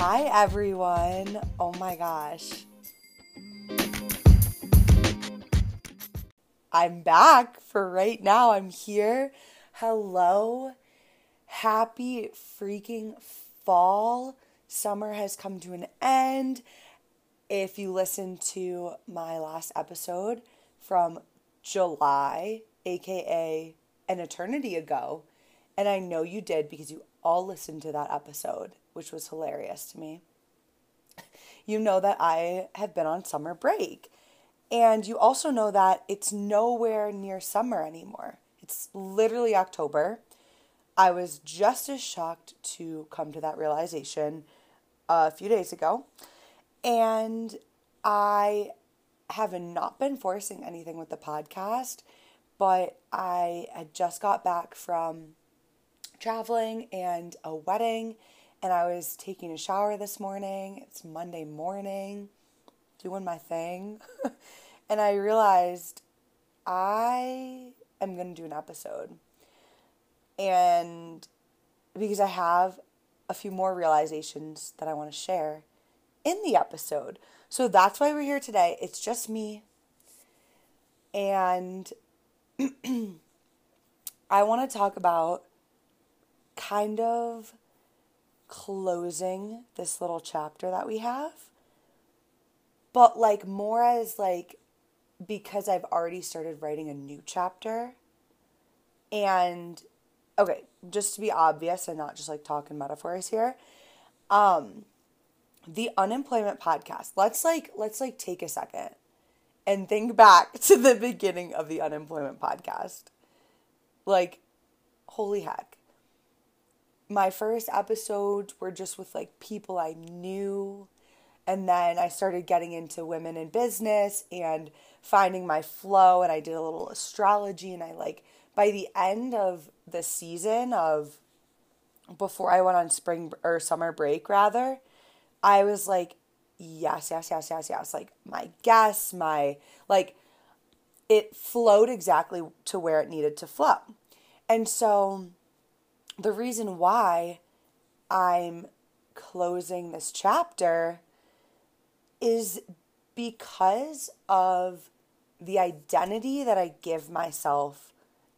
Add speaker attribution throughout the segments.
Speaker 1: Hi, everyone. Oh my gosh. I'm back for right now. I'm here. Hello. Happy freaking fall. Summer has come to an end. If you listened to my last episode from July, aka an eternity ago, and I know you did because you all listened to that episode, which was hilarious to me. You know that I have been on summer break. And you also know that it's nowhere near summer anymore. It's literally October. I was just as shocked to come to that realization a few days ago. And I have not been forcing anything with the podcast, but I had just got back from traveling and a wedding, and I was taking a shower this morning. It's Monday morning, doing my thing, and I realized I am going to do an episode. And because I have a few more realizations that I want to share in the episode. So that's why we're here today. It's just me. And I want to talk about kind of closing this little chapter that we have. But like more as like because I've already started writing a new chapter. And okay, just to be obvious and not just like talking metaphors here. Um the unemployment podcast. Let's like let's like take a second and think back to the beginning of the unemployment podcast. Like holy heck my first episodes were just with like people I knew. And then I started getting into women in business and finding my flow. And I did a little astrology. And I like, by the end of the season of before I went on spring or summer break, rather, I was like, yes, yes, yes, yes, yes. Like my guests, my, like, it flowed exactly to where it needed to flow. And so the reason why I'm closing this chapter is because of the identity that I give myself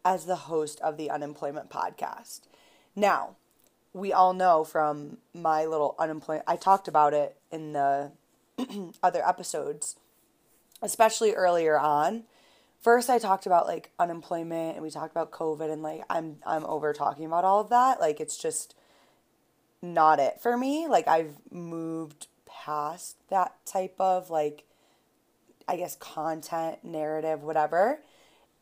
Speaker 1: as the host of the unemployment podcast. Now, we all know from my little unemployment, I talked about it in the other episodes, especially earlier on first I talked about like unemployment and we talked about COVID and like I'm I'm over talking about all of that. Like it's just not it for me. Like I've moved past that type of like I guess content, narrative, whatever.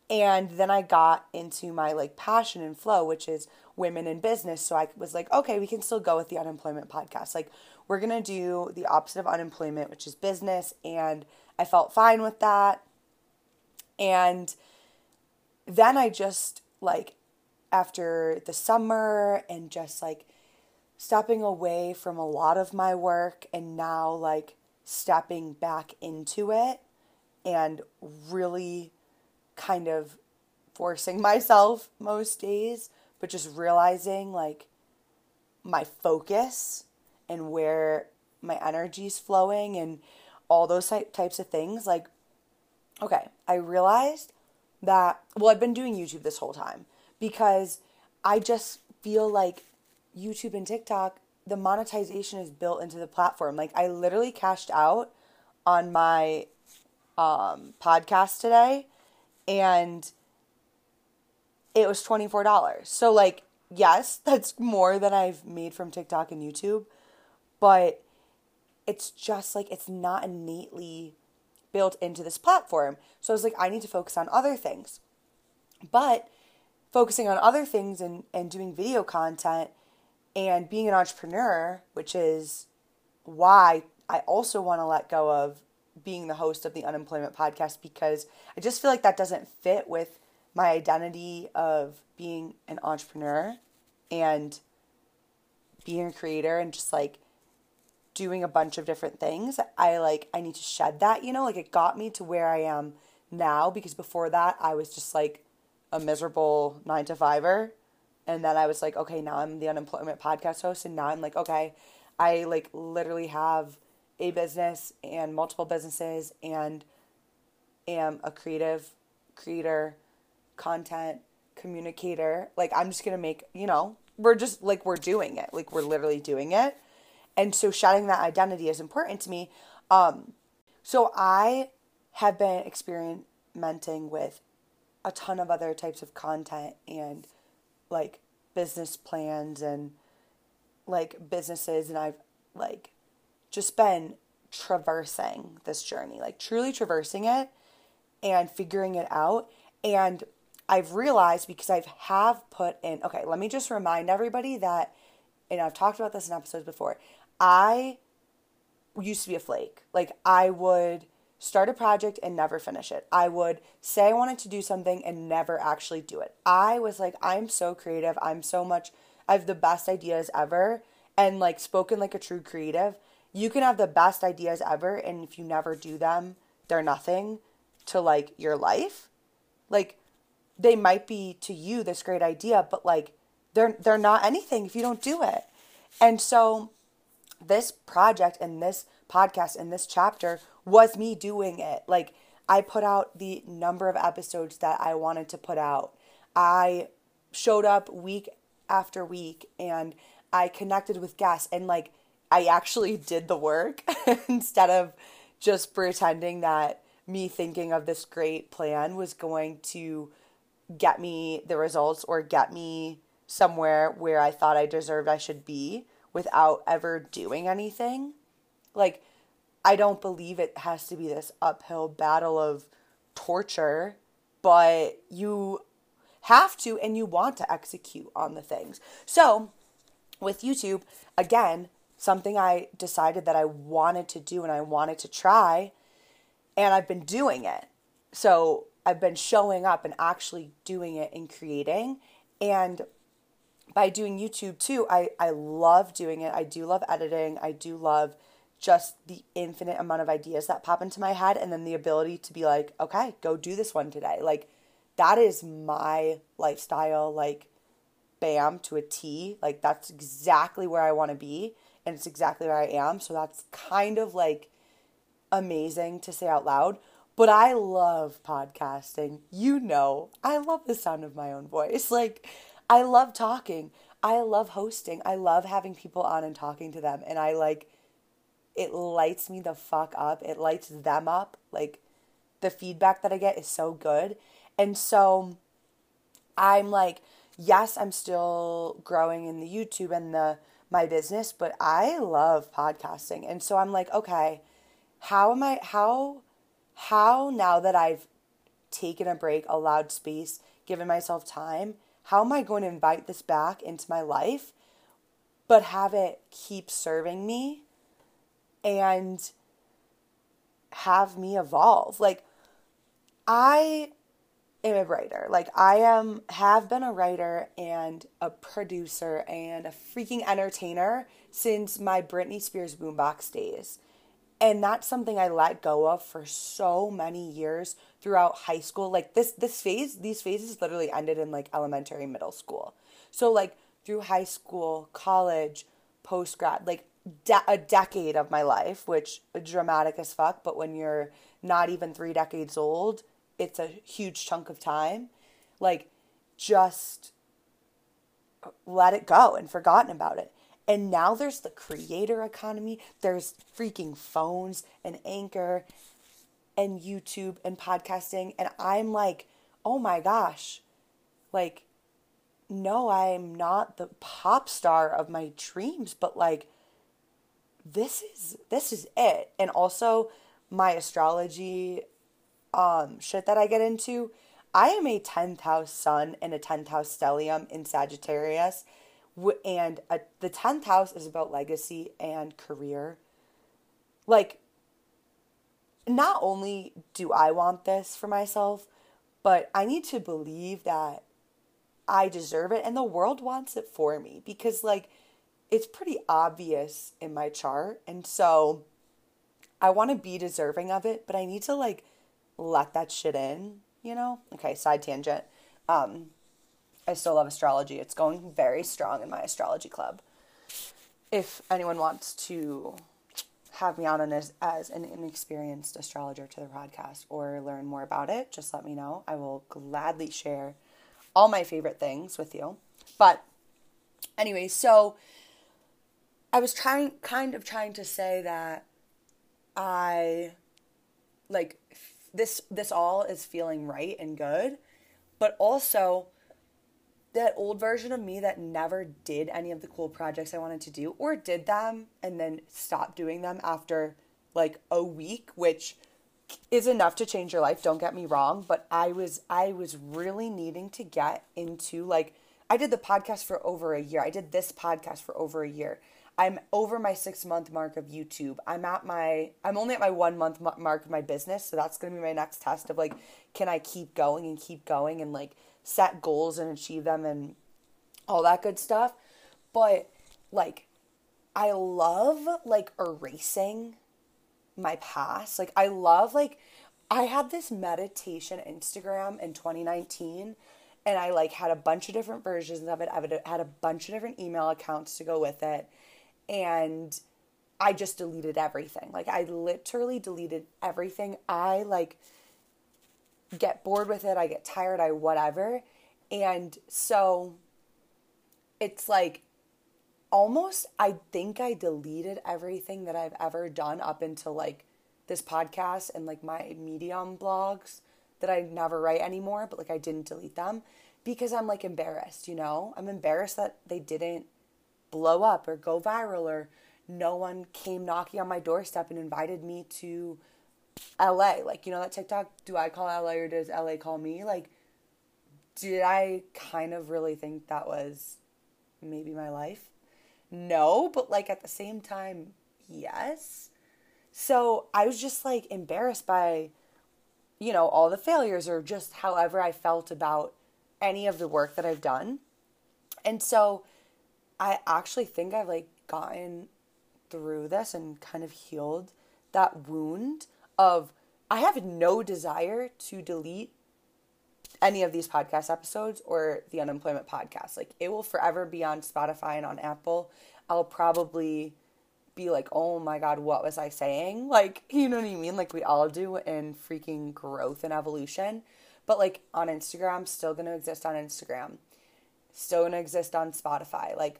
Speaker 1: And then I got into my like passion and flow, which is women in business. So I was like, okay, we can still go with the unemployment podcast. Like we're going to do the opposite of unemployment, which is business and I felt fine with that and then I just like after the summer and just like stepping away from a lot of my work and now like stepping back into it and really kind of forcing myself most days, but just realizing like my focus and where my energy's flowing and all those types of things like Okay, I realized that, well, I've been doing YouTube this whole time because I just feel like YouTube and TikTok, the monetization is built into the platform. Like, I literally cashed out on my um, podcast today and it was $24. So, like, yes, that's more than I've made from TikTok and YouTube, but it's just like it's not innately built into this platform. So I was like, I need to focus on other things. But focusing on other things and, and doing video content and being an entrepreneur, which is why I also want to let go of being the host of the unemployment podcast because I just feel like that doesn't fit with my identity of being an entrepreneur and being a creator and just like doing a bunch of different things, I like I need to shed that, you know, like it got me to where I am now because before that I was just like a miserable 9 to 5er and then I was like, okay, now I'm the unemployment podcast host and now I'm like, okay, I like literally have a business and multiple businesses and am a creative creator, content communicator. Like I'm just going to make, you know, we're just like we're doing it. Like we're literally doing it. And so shedding that identity is important to me. Um so I have been experimenting with a ton of other types of content and like business plans and like businesses and I've like just been traversing this journey, like truly traversing it and figuring it out. And I've realized because I've have put in okay, let me just remind everybody that and I've talked about this in episodes before. I used to be a flake. Like I would start a project and never finish it. I would say I wanted to do something and never actually do it. I was like, I'm so creative. I'm so much, I have the best ideas ever. And like, spoken like a true creative, you can have the best ideas ever. And if you never do them, they're nothing to like your life. Like, they might be to you this great idea, but like, they're, they're not anything if you don't do it. And so, this project and this podcast and this chapter was me doing it. Like I put out the number of episodes that I wanted to put out. I showed up week after week and I connected with guests and like I actually did the work instead of just pretending that me thinking of this great plan was going to get me the results or get me somewhere where I thought I deserved I should be without ever doing anything. Like I don't believe it has to be this uphill battle of torture, but you have to and you want to execute on the things. So, with YouTube, again, something I decided that I wanted to do and I wanted to try, and I've been doing it. So, I've been showing up and actually doing it and creating. And by doing YouTube too, I, I love doing it. I do love editing. I do love just the infinite amount of ideas that pop into my head and then the ability to be like, okay, go do this one today. Like that is my lifestyle, like bam to a T. Like that's exactly where I want to be and it's exactly where I am. So that's kind of like amazing to say out loud. But I love podcasting. You know, I love the sound of my own voice. Like I love talking. I love hosting. I love having people on and talking to them. And I like it lights me the fuck up. It lights them up. Like the feedback that I get is so good. And so I'm like, yes, I'm still growing in the YouTube and the my business, but I love podcasting. And so I'm like, okay, how am I how how now that I've taken a break, allowed space, given myself time, how am I going to invite this back into my life but have it keep serving me and have me evolve. Like I am a writer. Like I am have been a writer and a producer and a freaking entertainer since my Britney Spears boombox days. And that's something I let go of for so many years throughout high school. Like this this phase, these phases literally ended in like elementary, middle school. So like through high school, college, post grad, like de- a decade of my life, which dramatic as fuck, but when you're not even three decades old, it's a huge chunk of time. Like, just let it go and forgotten about it. And now there's the creator economy. There's freaking phones and Anchor and YouTube and podcasting. And I'm like, oh my gosh, like, no, I'm not the pop star of my dreams, but like, this is this is it. And also my astrology um shit that I get into, I am a 10th house sun and a 10th house stellium in Sagittarius. And a, the 10th house is about legacy and career. Like, not only do I want this for myself, but I need to believe that I deserve it and the world wants it for me because, like, it's pretty obvious in my chart. And so I want to be deserving of it, but I need to like let that shit in, you know? Okay, side tangent. Um, I still love astrology. It's going very strong in my astrology club. if anyone wants to have me on as, as an inexperienced astrologer to the podcast or learn more about it, just let me know. I will gladly share all my favorite things with you. But anyway, so I was trying, kind of trying to say that I like this, this all is feeling right and good, but also that old version of me that never did any of the cool projects I wanted to do or did them and then stopped doing them after like a week, which is enough to change your life, don't get me wrong, but I was I was really needing to get into like I did the podcast for over a year. I did this podcast for over a year. I'm over my 6 month mark of YouTube. I'm at my I'm only at my 1 month mark of my business, so that's going to be my next test of like can I keep going and keep going and like set goals and achieve them and all that good stuff. But like I love like erasing my past. Like I love like I had this meditation Instagram in 2019 and I like had a bunch of different versions of it. I had a bunch of different email accounts to go with it and I just deleted everything. Like I literally deleted everything. I like get bored with it, I get tired, I whatever. And so it's like almost I think I deleted everything that I've ever done up until like this podcast and like my Medium blogs that I never write anymore, but like I didn't delete them because I'm like embarrassed, you know? I'm embarrassed that they didn't blow up or go viral or no one came knocking on my doorstep and invited me to LA. Like, you know that TikTok, do I call LA or does LA call me? Like, did I kind of really think that was maybe my life? No, but like at the same time, yes. So I was just like embarrassed by, you know, all the failures or just however I felt about any of the work that I've done. And so I actually think I've like gotten through this and kind of healed that wound of I have no desire to delete any of these podcast episodes or the unemployment podcast. Like it will forever be on Spotify and on Apple. I'll probably be like, "Oh my god, what was I saying?" Like, you know what I mean? Like we all do in freaking growth and evolution. But like on Instagram, still going to exist on Instagram. Still going to exist on Spotify. Like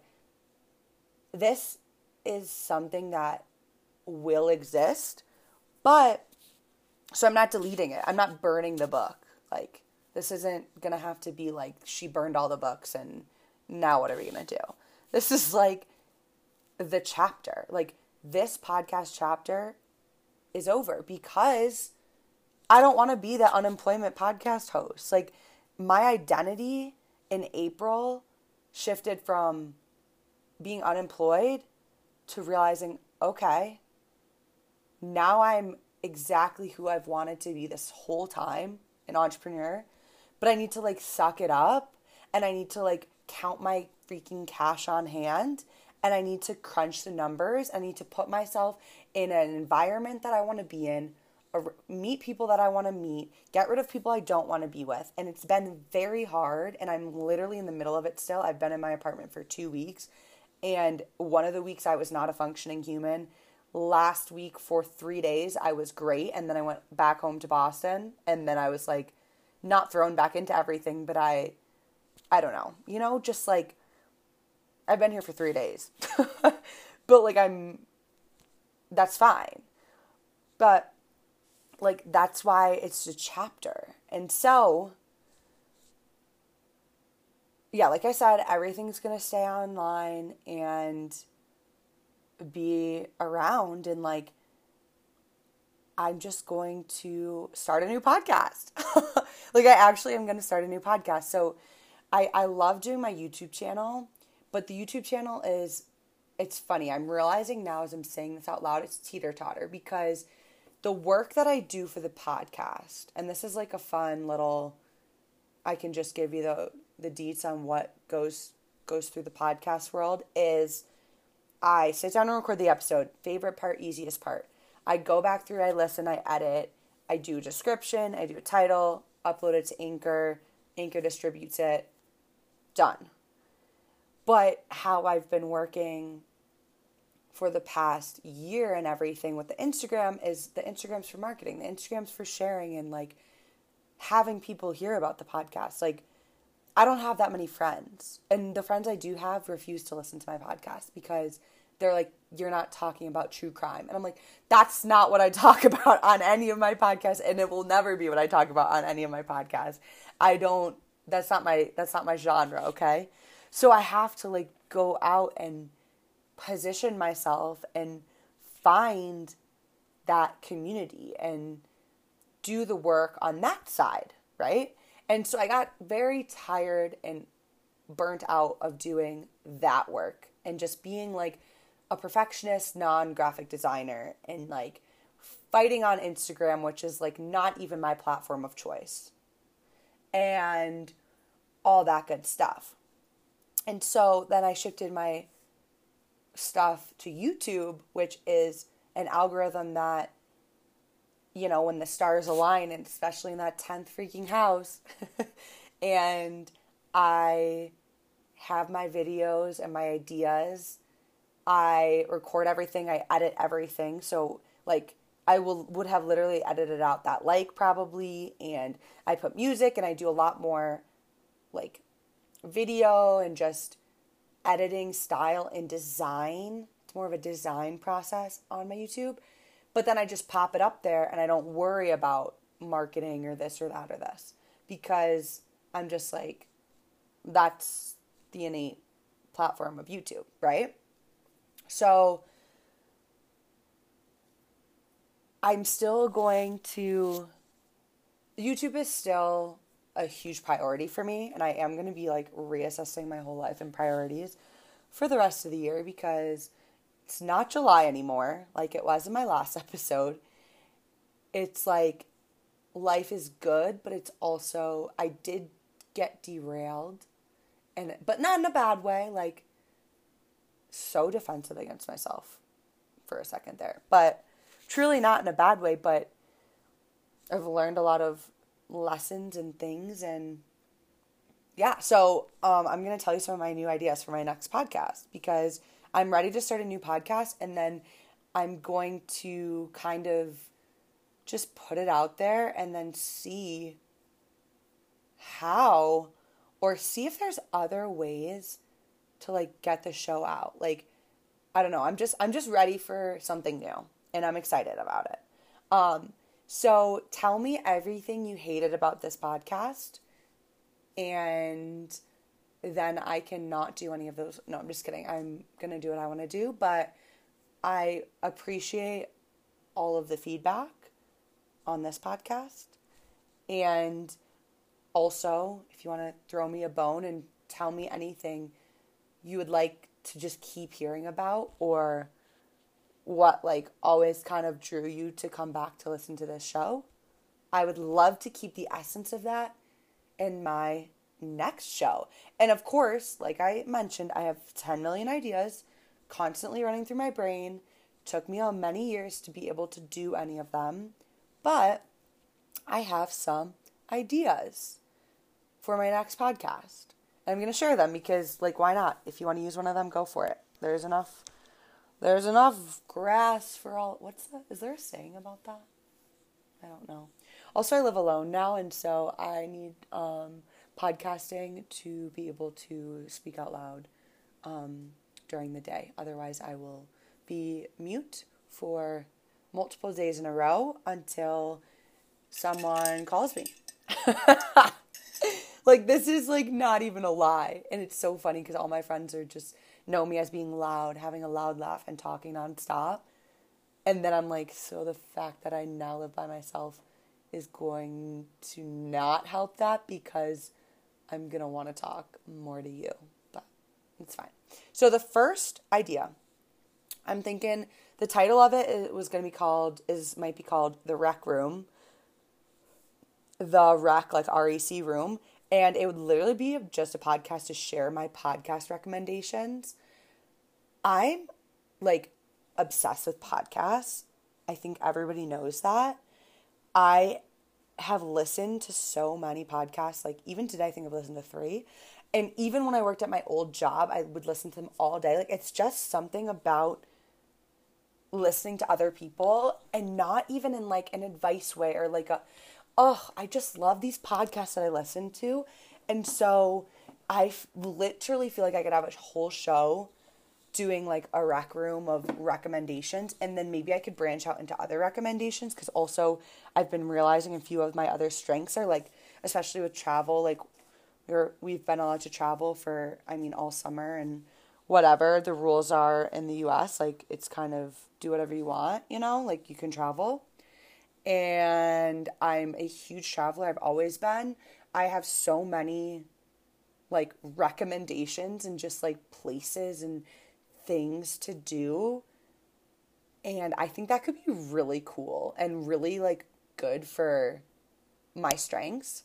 Speaker 1: this is something that will exist, but so I'm not deleting it. I'm not burning the book. Like this isn't going to have to be like she burned all the books and now what are we going to do? This is like the chapter. Like this podcast chapter is over because I don't want to be that unemployment podcast host. Like my identity in April shifted from being unemployed to realizing, okay, now I'm exactly who I've wanted to be this whole time, an entrepreneur, but I need to like suck it up and I need to like count my freaking cash on hand and I need to crunch the numbers. I need to put myself in an environment that I want to be in, meet people that I want to meet, get rid of people I don't want to be with. And it's been very hard and I'm literally in the middle of it still. I've been in my apartment for 2 weeks and one of the weeks I was not a functioning human last week for three days I was great. And then I went back home to Boston and then I was like not thrown back into everything but I I don't know. You know just like I've been here for three days but like I'm that's fine. But like that's why it's a chapter. And so yeah like I said everything's gonna stay online and be around and like I'm just going to start a new podcast. like I actually am going to start a new podcast. So I I love doing my YouTube channel, but the YouTube channel is it's funny. I'm realizing now as I'm saying this out loud, it's teeter totter because the work that I do for the podcast, and this is like a fun little I can just give you the the deets on what goes goes through the podcast world is I sit down and record the episode. Favorite part, easiest part. I go back through, I listen, I edit, I do a description, I do a title, upload it to Anchor, Anchor distributes it. Done. But how I've been working for the past year and everything with the Instagram is the Instagram's for marketing, the Instagram's for sharing and like having people hear about the podcast. Like, I don't have that many friends. And the friends I do have refuse to listen to my podcast because they're like, you're not talking about true crime. And I'm like, that's not what I talk about on any of my podcasts. And it will never be what I talk about on any of my podcasts. I don't, that's not my, that's not my genre. Okay. So I have to like go out and position myself and find that community and do the work on that side, right? And so I got very tired and burnt out of doing that work and just being like a perfectionist non graphic designer and like fighting on Instagram, which is like not even my platform of choice, and all that good stuff. And so then I shifted my stuff to YouTube, which is an algorithm that, you know, when the stars align, and especially in that 10th freaking house, and I have my videos and my ideas. I record everything, I edit everything. So, like, I will would have literally edited out that like probably and I put music and I do a lot more like video and just editing style and design. It's more of a design process on my YouTube. But then I just pop it up there and I don't worry about marketing or this or that or this because I'm just like, that's the innate platform of YouTube, right? So I'm still going to, YouTube is still a huge priority for me and I am going to be like reassessing my whole life and priorities for the rest of the year because it's not July anymore like it was in my last episode. It's like life is good, but it's also I did get derailed and but not in a bad way, like so defensive against myself for a second there. But truly not in a bad way, but I've learned a lot of lessons and things and yeah so um, i'm going to tell you some of my new ideas for my next podcast because i'm ready to start a new podcast and then i'm going to kind of just put it out there and then see how or see if there's other ways to like get the show out. Like i don't know. I'm just i'm just ready for something new and i'm excited about it. Um so tell me everything you hated about this podcast, and then I cannot do any of those. No, I'm just kidding. I'm going to do what I want to do, but I appreciate all of the feedback on this podcast. And also, if you want to throw me a bone and tell me anything you would like to just keep hearing about or what like always kind of drew you to come back to listen to this show. I would love to keep the essence of that in my next show. And of course, like I mentioned, I have 10 million ideas constantly running through my brain. Took me on many years to be able to do any of them, but I have some ideas for my next podcast. And I'm going to share them because like why not? If you want to use one of them, go for it. There's enough there's enough grass for all. What's that? Is there a saying about that? I don't know. Also, I live alone now, and so I need um, podcasting to be able to speak out loud um, during the day. Otherwise, I will be mute for multiple days in a row until someone calls me. like, this is like not even a lie. And it's so funny because all my friends are just know me as being loud, having a loud laugh, and talking nonstop. And then I'm like, so the fact that I now live by myself is going to not help that because I'm going to want to talk more to you. But it's fine. So the first idea, I'm thinking the title of it was going to be called, is might be called The Rec Room. The Rec, like R E C room. And it would literally be just a podcast to share my podcast recommendations. I'm like obsessed with podcasts. I think everybody knows that. I have listened to so many podcasts. Like even today, I think I've listened to three. And even when I worked at my old job, I would listen to them all day. Like it's just something about listening to other people and not even in like an advice way or like a oh, I just love these podcasts that I listen to. And so I f- literally feel like I could have a whole show doing like a rec room of recommendations and then maybe I could branch out into other recommendations because also I've been realizing a few of my other strengths are like especially with travel like we're we've been allowed to travel for I mean all summer and whatever the rules are in the US like it's kind of do whatever you want you know like you can travel. And I'm a huge traveler I've always been. I have so many like recommendations and just like places and things to do. And I think that could be really cool and really like good for my strengths.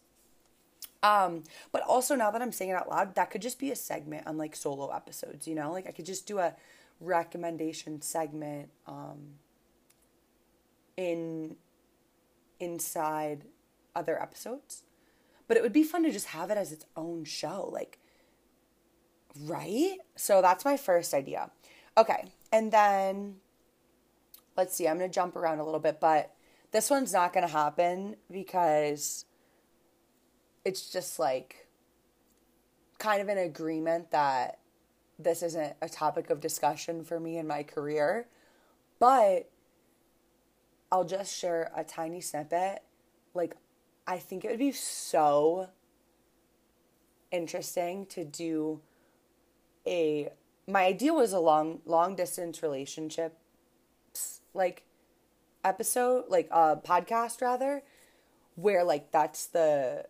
Speaker 1: Um, but also now that I'm saying it out loud, that could just be a segment on like solo episodes, you know? Like I could just do a recommendation segment um in inside other episodes. But it would be fun to just have it as its own show. Like Right? So that's my first idea. Okay. And then let's see, I'm going to jump around a little bit, but this one's not going to happen because it's just like kind of an agreement that this isn't a topic of discussion for me in my career. But I'll just share a tiny snippet. Like, I think it would be so interesting to do a my idea was a long long distance relationship like episode like a uh, podcast rather where like that's the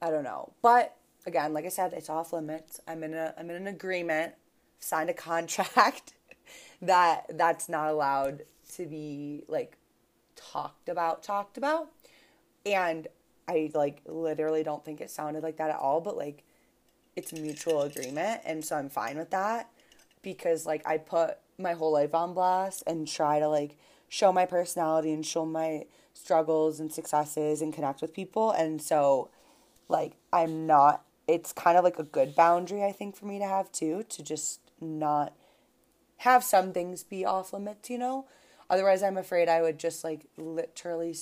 Speaker 1: I don't know. But again, like I said, it's off limits. I'm in a I'm in an agreement, signed a contract that that's not allowed to be like talked about talked about. And I like literally don't think it sounded like that at all, but like it's mutual agreement and so I'm fine with that because like I put my whole life on blast and try to like show my personality and show my struggles and successes and connect with people and so like I'm not it's kind of like a good boundary I think for me to have too to just not have some things be off limits, you know? Otherwise I'm afraid I would just like literally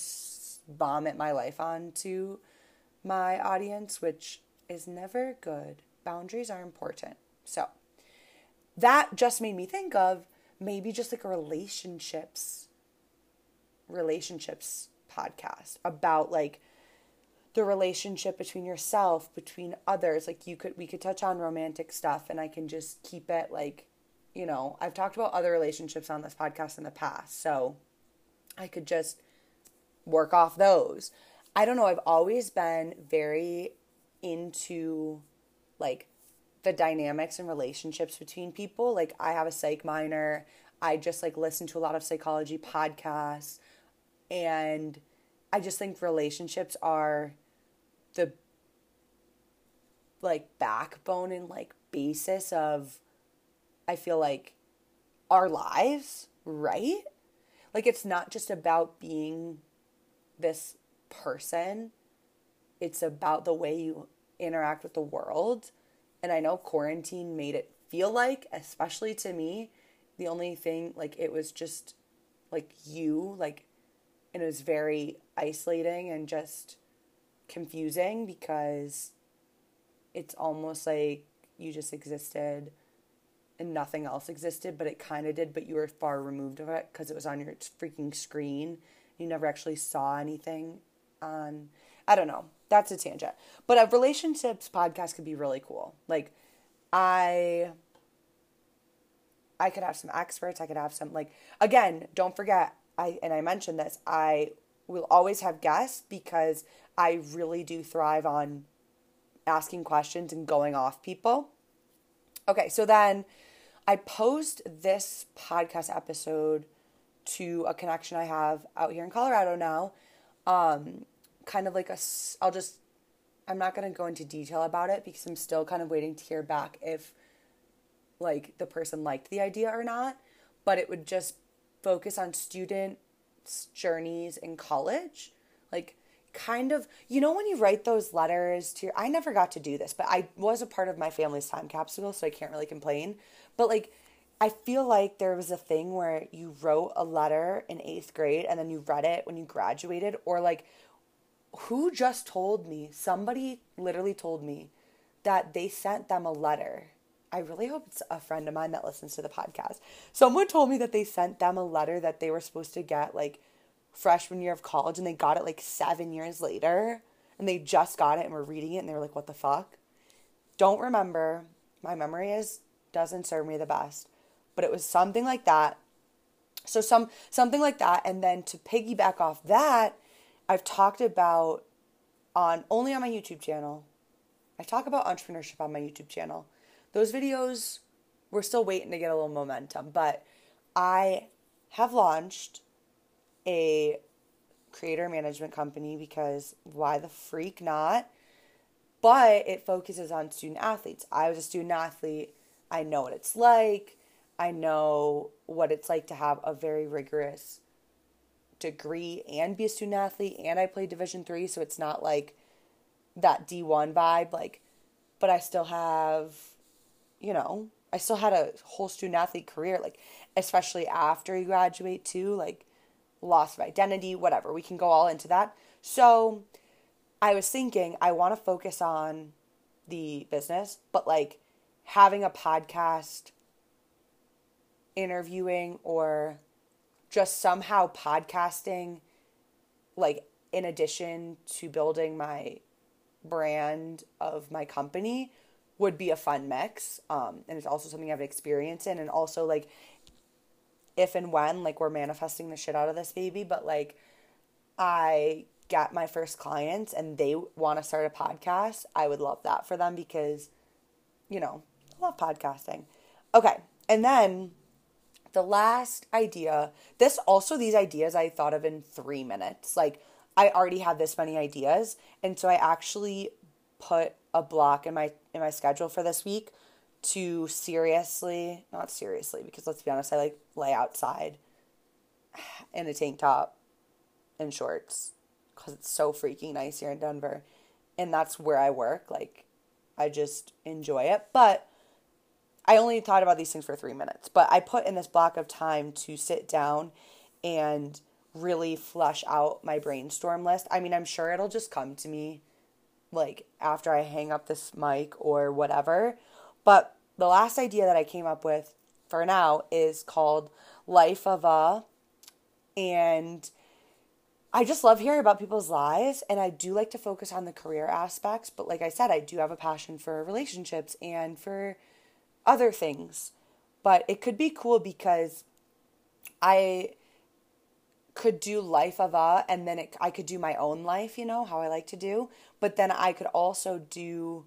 Speaker 1: vomit my life onto my audience, which is never good boundaries are important. So that just made me think of maybe just like a relationships relationships podcast about like the relationship between yourself between others like you could we could touch on romantic stuff and i can just keep it like you know i've talked about other relationships on this podcast in the past so i could just work off those i don't know i've always been very into like the dynamics and relationships between people. Like I have a psych minor. I just like listen to a lot of psychology podcasts and I just think relationships are the like backbone and like basis of I feel like our lives, right? Like it's not just about being this person. It's about the way you interact with the world. And I know quarantine made it feel like, especially to me, the only thing, like, it was just like you, like, and it was very isolating and just confusing because it's almost like you just existed and nothing else existed, but it kind of did, but you were far removed of it because it was on your freaking screen. You never actually saw anything on, I don't know that's a tangent. But a relationships podcast could be really cool. Like I I could have some experts, I could have some like again, don't forget I and I mentioned this, I will always have guests because I really do thrive on asking questions and going off people. Okay, so then I post this podcast episode to a connection I have out here in Colorado now. Um, kind of like a, I'll just, I'm not going to go into detail about it because I'm still kind of waiting to hear back if like the person liked the idea or not. But it would just focus on students' journeys in college. Like, kind of, you know, when you write those letters to your, I never got to do this, but I was a part of my family's time capsule, so I can't really complain. But like, I feel like there was a thing where you wrote a letter in eighth grade and then you read it when you graduated, or like, who just told me? Somebody literally told me that they sent them a letter. I really hope it's a friend of mine that listens to the podcast. Someone told me that they sent them a letter that they were supposed to get like freshman year of college and they got it like seven years later and they just got it and were reading it and they were like, what the fuck? Don't remember. My memory is doesn't serve me the best. But it was something like that. So some something like that. And then to piggyback off that, I've talked about on only on my YouTube channel. I talk about entrepreneurship on my YouTube channel. Those videos we're still waiting to get a little momentum, but I have launched a creator management company because why the freak not? But it focuses on student athletes. I was a student athlete. I know what it's like. I know what it's like to have a very rigorous degree and be a student athlete and I played division 3 so it's not like that D1 vibe like but I still have you know I still had a whole student athlete career like especially after you graduate too like loss of identity whatever we can go all into that. So I was thinking I want to focus on the business but like having a podcast, interviewing, or just somehow podcasting, like in addition to building my brand of my company, would be a fun mix. Um, and it's also something I have experienced in, and also like if and when like we're manifesting the shit out of this baby, but like I get my first clients and they want to start a podcast, I would love that for them because, you know, love podcasting. Okay. And then the last idea, this also, these ideas I thought of in three minutes. Like, I already had this many ideas. And so I actually put a block in my in my schedule for this week to seriously not seriously because let's be honest i like lay outside in a tank top and shorts because it's so freaking nice here in denver and that's where i work like i just enjoy it but I only thought about these things for three minutes, but I put in this block of time to sit down and really flush out my brainstorm list. I mean, I'm sure it'll just come to me like after I hang up this mic or whatever. But the last idea that I came up with for now is called Life of a. And I just love hearing about people's lives and I do like to focus on the career aspects. But like I said, I do have a passion for relationships and for other things. But it could be cool because I could do life of a and then it, I could do my own life, you know, how I like to do. But then I could also do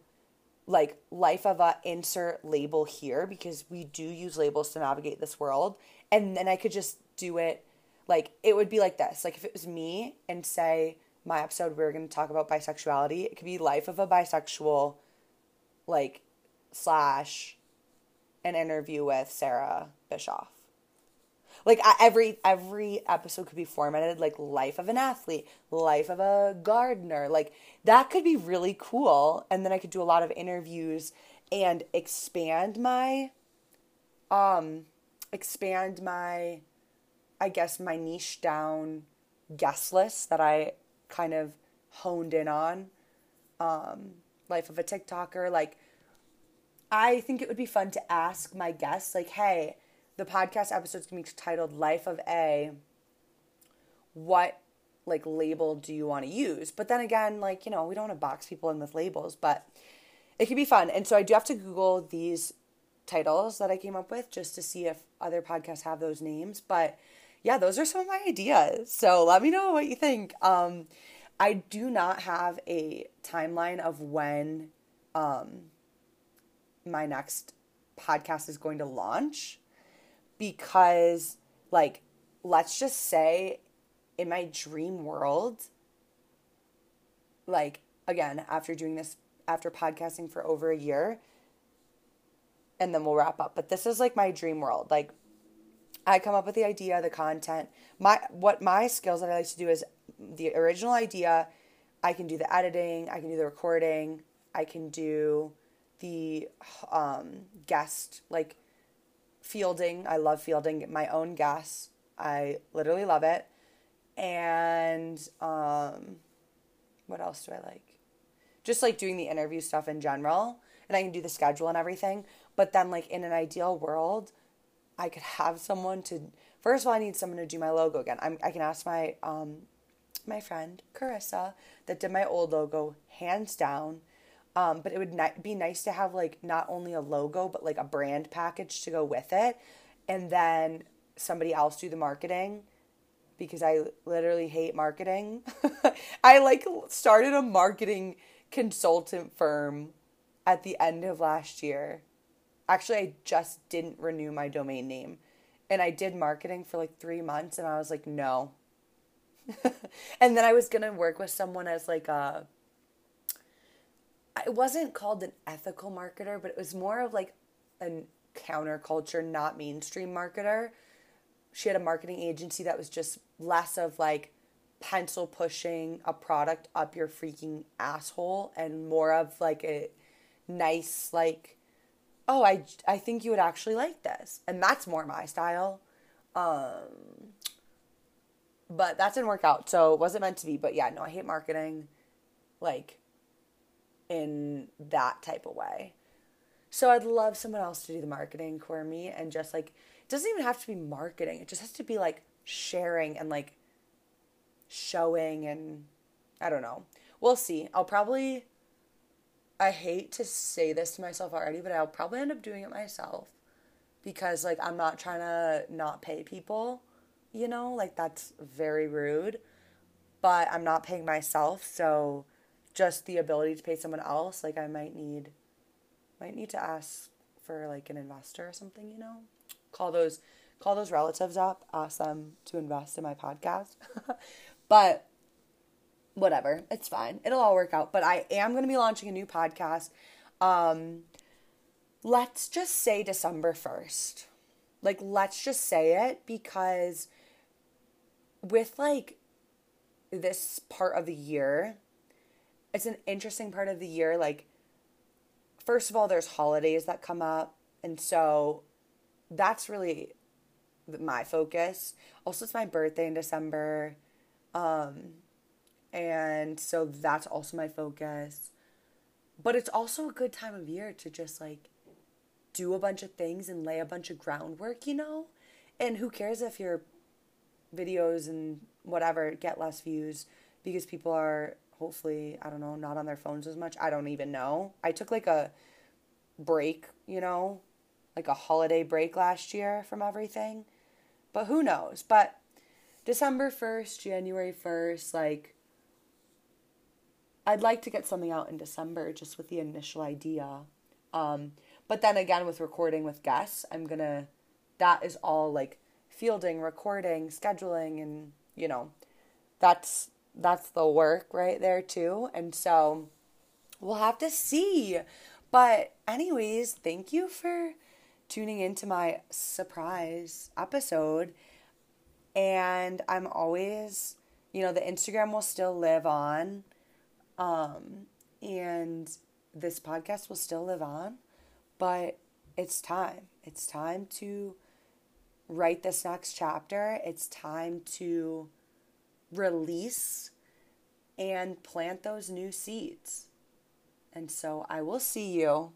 Speaker 1: like life of a insert label here because we do use labels to navigate this world. And then I could just do it like it would be like this. Like if it was me and say my episode we are going to talk about bisexuality, it could be life of a bisexual like slash an interview with Sarah Bischoff. Like every every episode could be formatted like life of an athlete, life of a gardener. Like that could be really cool and then I could do a lot of interviews and expand my um expand my I guess my niche down guest list that I kind of honed in on. Um life of a TikToker like I think it would be fun to ask my guests, like, hey, the podcast episode's gonna be titled Life of A. What like label do you want to use? But then again, like, you know, we don't want to box people in with labels, but it could be fun. And so I do have to Google these titles that I came up with just to see if other podcasts have those names. But yeah, those are some of my ideas. So let me know what you think. Um, I do not have a timeline of when um, my next podcast is going to launch because like let's just say in my dream world like again after doing this after podcasting for over a year and then we'll wrap up but this is like my dream world. Like i come up with the idea the content. My what my skills that i like to do is the original idea i can do the editing i can do the recording i can do the um, guest like fielding. I love fielding my own guests. I literally love it. And um, what else do I like? Just like doing the interview stuff in general. And I can do the schedule and everything. But then, like, in an ideal world, I could have someone to. First of all, I need someone to do my logo again. I'm, I can ask my um, my friend Carissa that did my old logo, hands down. Um, but it would ni- be nice to have like not only a logo but like a brand package to go with it, and then somebody else do the marketing because I literally hate marketing. I like started a marketing consultant firm at the end of last year. Actually, I just didn't renew my domain name. And I did marketing for like 3 months and I was like, "No." and then I was going to work with someone as like a it wasn't called an ethical marketer, but it was more of like a counterculture, not mainstream marketer. She had a marketing agency that was just less of like pencil pushing a product up your freaking asshole and more of like a nice like oh I I think you would actually like this. And that's more my style. Um but that didn't work out. So it wasn't meant to be. But yeah, no, I hate marketing. Like in that type of way. So I'd love someone else to do the marketing for me and just like it doesn't even have to be marketing. It just has to be like sharing and like showing and I don't know. We'll see. I'll probably I hate to say this to myself already, but I'll probably end up doing it myself because like I'm not trying to not pay people, you know? Like that's very rude. But I'm not paying myself, so just the ability to pay someone else, like I might need might need to ask for like an investor or something, you know? Call those call those relatives up, ask them to invest in my podcast. but whatever, it's fine. It'll all work out. But I am going to be launching a new podcast. Um let's just say December 1st. Like let's just say it because with like this part of the year, it's an interesting part of the year. Like, first of all, there's holidays that come up. And so that's really my focus. Also, it's my birthday in December. Um, and so that's also my focus. But it's also a good time of year to just like do a bunch of things and lay a bunch of groundwork, you know? And who cares if your videos and whatever get less views because people are hopefully, I don't know, not on their phones as much. I don't even know. I took like a break, you know, like a holiday break last year from everything. But who knows? But December 1st, January 1st, like I'd like to get something out in December just with the initial idea. Um, but then again with recording with guests, I'm to that is all like fielding, recording, scheduling and, you know, that's that's the work right there too. And so we'll have to see. But anyways, thank you for tuning into my surprise episode. And I'm always, you know, the Instagram will still live on. Um, and this podcast will still live on, but it's time. It's time to write this next chapter. It's time to release and plant those new seeds. And so I will see you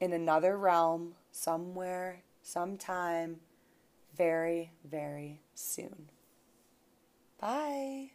Speaker 1: in another realm, somewhere, sometime, very, very soon. Bye.